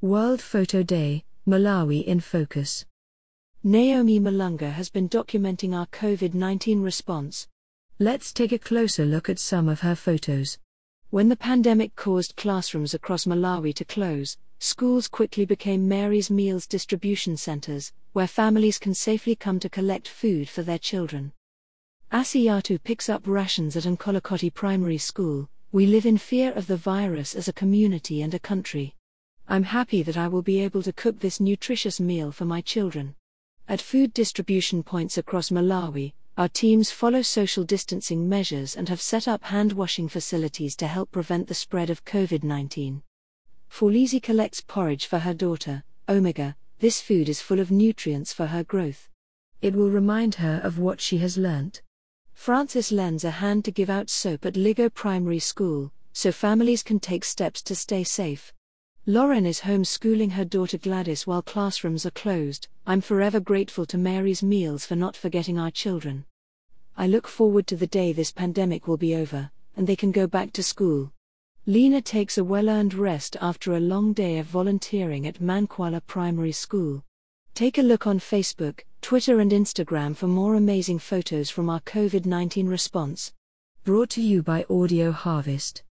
World Photo Day, Malawi in Focus. Naomi Malunga has been documenting our COVID 19 response. Let's take a closer look at some of her photos. When the pandemic caused classrooms across Malawi to close, schools quickly became Mary's Meals distribution centers, where families can safely come to collect food for their children. Asiyatu picks up rations at Nkolokoti Primary School. We live in fear of the virus as a community and a country. I'm happy that I will be able to cook this nutritious meal for my children. At food distribution points across Malawi, our teams follow social distancing measures and have set up hand washing facilities to help prevent the spread of COVID 19. Forlisi collects porridge for her daughter, Omega. This food is full of nutrients for her growth. It will remind her of what she has learnt. Francis lends a hand to give out soap at Ligo Primary School, so families can take steps to stay safe. Lauren is homeschooling her daughter Gladys while classrooms are closed. I'm forever grateful to Mary's Meals for not forgetting our children. I look forward to the day this pandemic will be over, and they can go back to school. Lena takes a well earned rest after a long day of volunteering at Mankwala Primary School. Take a look on Facebook, Twitter, and Instagram for more amazing photos from our COVID 19 response. Brought to you by Audio Harvest.